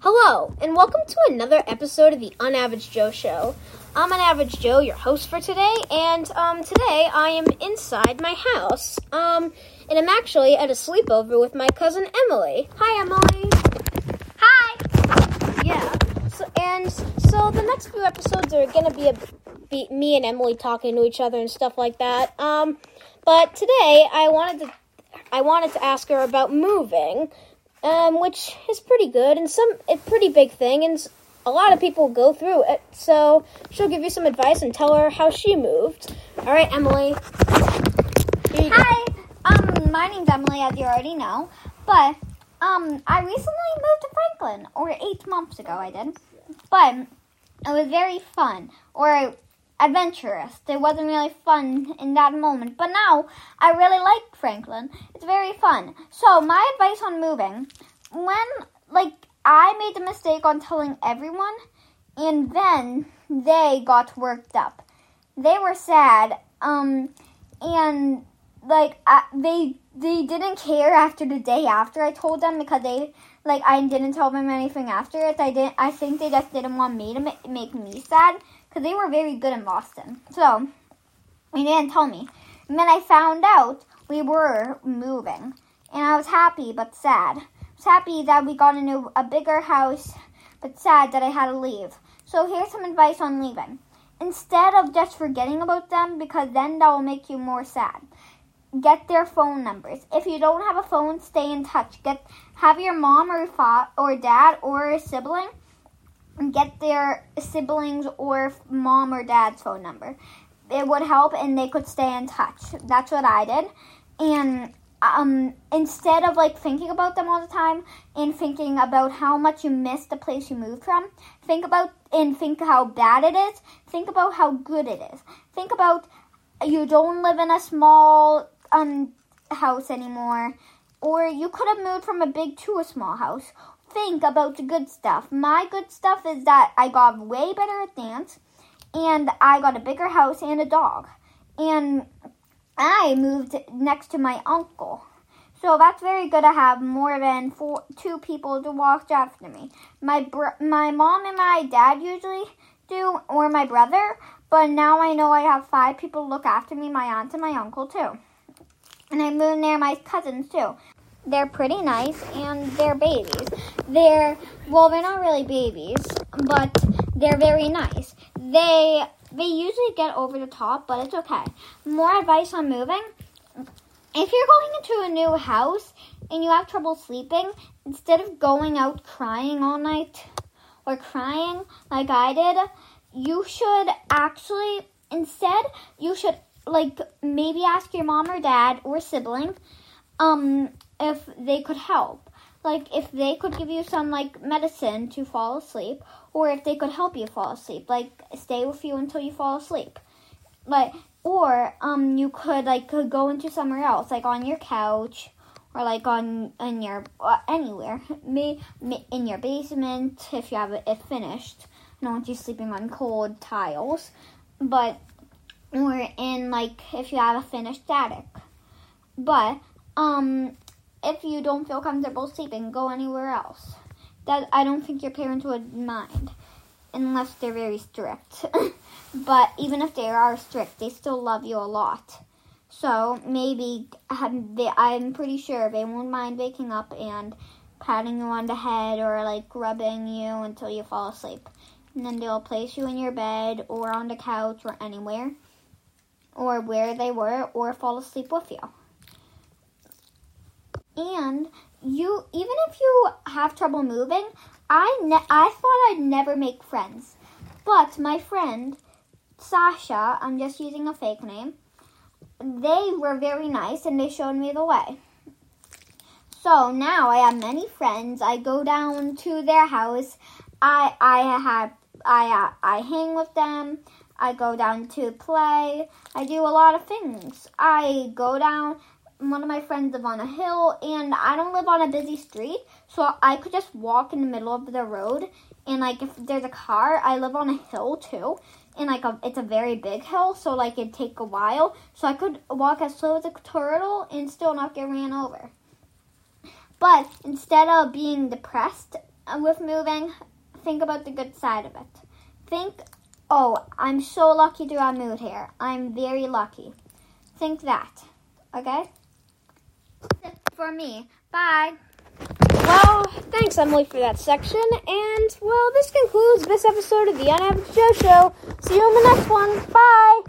Hello, and welcome to another episode of the Unaverage Joe Show. I'm Unaverage Joe, your host for today, and um, today I am inside my house. Um, and I'm actually at a sleepover with my cousin Emily. Hi, Emily. Hi. Yeah. So, and so the next few episodes are gonna be, a, be me and Emily talking to each other and stuff like that. Um, but today I wanted to I wanted to ask her about moving um, which is pretty good and some a pretty big thing, and a lot of people go through it. So she'll give you some advice and tell her how she moved. All right, Emily. Hi. Um, my name's Emily, as you already know. But um, I recently moved to Franklin, or eight months ago, I did. But it was very fun, or adventurous. It wasn't really fun in that moment, but now I really like Franklin. It's very fun. So my advice on moving, when like I made the mistake on telling everyone, and then they got worked up. They were sad. Um, and like I, they they didn't care after the day after I told them because they like I didn't tell them anything after it. I didn't. I think they just didn't want me to ma- make me sad because they were very good in Boston. So they didn't tell me. And then I found out we were moving, and I was happy but sad. I was happy that we got new, a bigger house, but sad that I had to leave. So here's some advice on leaving. Instead of just forgetting about them, because then that will make you more sad. Get their phone numbers. If you don't have a phone, stay in touch. Get have your mom or fa- or dad or a sibling get their siblings or mom or dad's phone number. It would help and they could stay in touch. That's what I did. And um, instead of like thinking about them all the time and thinking about how much you miss the place you moved from, think about and think how bad it is. Think about how good it is. Think about you don't live in a small um, house anymore, or you could have moved from a big to a small house, think about the good stuff. My good stuff is that I got way better at dance, and I got a bigger house and a dog, and I moved next to my uncle. So that's very good to have more than four, two people to watch after me. My my mom and my dad usually do, or my brother, but now I know I have five people look after me, my aunt and my uncle too. And I moved near my cousins too they're pretty nice and they're babies. They're well, they're not really babies, but they're very nice. They they usually get over the top, but it's okay. More advice on moving. If you're going into a new house and you have trouble sleeping, instead of going out crying all night or crying like I did, you should actually instead you should like maybe ask your mom or dad or sibling um if they could help. Like if they could give you some like medicine to fall asleep, or if they could help you fall asleep, like stay with you until you fall asleep. Like or um you could like could go into somewhere else, like on your couch or like on in your uh, anywhere, me, in your basement if you have it, it finished. I don't want you sleeping on cold tiles, but or in like if you have a finished attic. But um if you don't feel comfortable sleeping, go anywhere else. That I don't think your parents would mind, unless they're very strict. but even if they are strict, they still love you a lot. So maybe um, they, I'm pretty sure they won't mind waking up and patting you on the head or like rubbing you until you fall asleep. And then they'll place you in your bed or on the couch or anywhere or where they were or fall asleep with you. And you, even if you have trouble moving, I ne- I thought I'd never make friends, but my friend Sasha, I'm just using a fake name. They were very nice and they showed me the way. So now I have many friends. I go down to their house. I I have I uh, I hang with them. I go down to play. I do a lot of things. I go down one of my friends live on a hill and I don't live on a busy street, so I could just walk in the middle of the road. And like if there's a car, I live on a hill too, and like a, it's a very big hill, so like it'd take a while. So I could walk as slow as a turtle and still not get ran over. But instead of being depressed with moving, think about the good side of it. Think, oh, I'm so lucky to have moved here. I'm very lucky. Think that. Okay? For me. Bye. Well, thanks, Emily, for that section. And, well, this concludes this episode of the Unaverage Joe Show. See you in the next one. Bye.